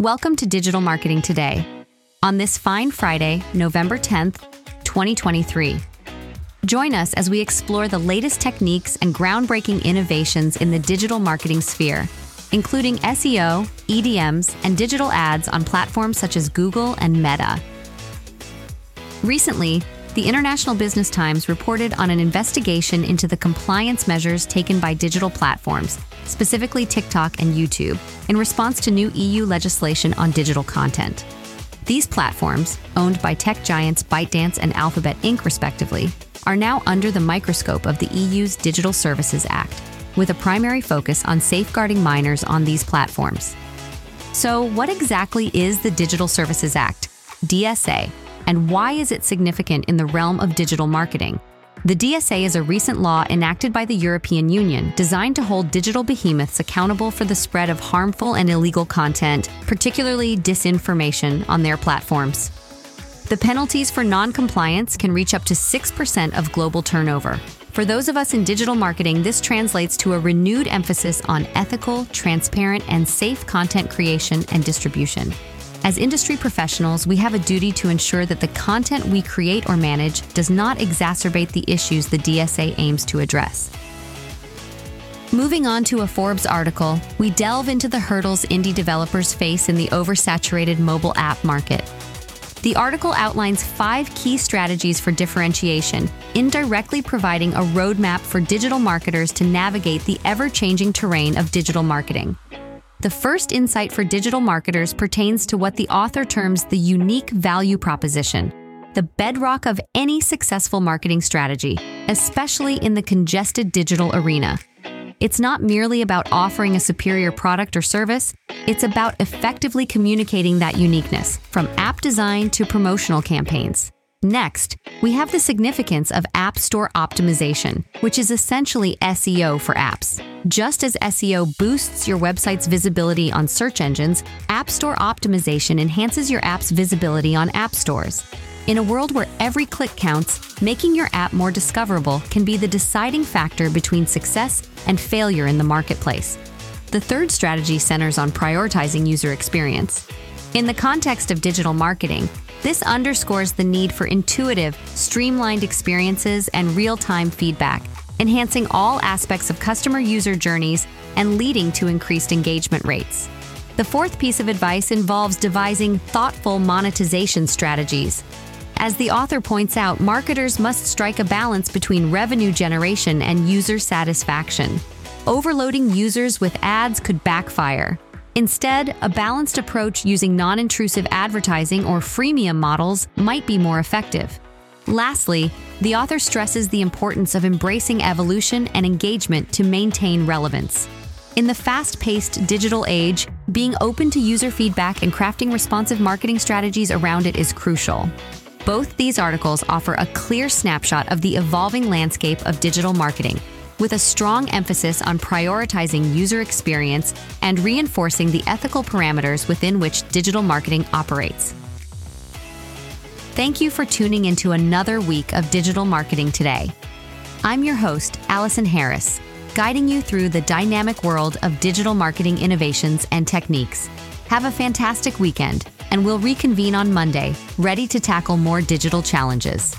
Welcome to Digital Marketing Today. On this fine Friday, November 10th, 2023. Join us as we explore the latest techniques and groundbreaking innovations in the digital marketing sphere, including SEO, EDMs, and digital ads on platforms such as Google and Meta. Recently, the International Business Times reported on an investigation into the compliance measures taken by digital platforms, specifically TikTok and YouTube, in response to new EU legislation on digital content. These platforms, owned by tech giants ByteDance and Alphabet Inc., respectively, are now under the microscope of the EU's Digital Services Act, with a primary focus on safeguarding minors on these platforms. So, what exactly is the Digital Services Act, DSA, and why is it significant in the realm of digital marketing? The DSA is a recent law enacted by the European Union designed to hold digital behemoths accountable for the spread of harmful and illegal content, particularly disinformation, on their platforms. The penalties for non-compliance can reach up to 6% of global turnover. For those of us in digital marketing, this translates to a renewed emphasis on ethical, transparent, and safe content creation and distribution. As industry professionals, we have a duty to ensure that the content we create or manage does not exacerbate the issues the DSA aims to address. Moving on to a Forbes article, we delve into the hurdles indie developers face in the oversaturated mobile app market. The article outlines five key strategies for differentiation, indirectly providing a roadmap for digital marketers to navigate the ever changing terrain of digital marketing. The first insight for digital marketers pertains to what the author terms the unique value proposition, the bedrock of any successful marketing strategy, especially in the congested digital arena. It's not merely about offering a superior product or service, it's about effectively communicating that uniqueness, from app design to promotional campaigns. Next, we have the significance of App Store optimization, which is essentially SEO for apps. Just as SEO boosts your website's visibility on search engines, App Store optimization enhances your app's visibility on app stores. In a world where every click counts, making your app more discoverable can be the deciding factor between success and failure in the marketplace. The third strategy centers on prioritizing user experience. In the context of digital marketing, this underscores the need for intuitive, streamlined experiences and real time feedback, enhancing all aspects of customer user journeys and leading to increased engagement rates. The fourth piece of advice involves devising thoughtful monetization strategies. As the author points out, marketers must strike a balance between revenue generation and user satisfaction. Overloading users with ads could backfire, Instead, a balanced approach using non intrusive advertising or freemium models might be more effective. Lastly, the author stresses the importance of embracing evolution and engagement to maintain relevance. In the fast paced digital age, being open to user feedback and crafting responsive marketing strategies around it is crucial. Both these articles offer a clear snapshot of the evolving landscape of digital marketing with a strong emphasis on prioritizing user experience and reinforcing the ethical parameters within which digital marketing operates. Thank you for tuning into another week of Digital Marketing Today. I'm your host, Allison Harris, guiding you through the dynamic world of digital marketing innovations and techniques. Have a fantastic weekend, and we'll reconvene on Monday, ready to tackle more digital challenges.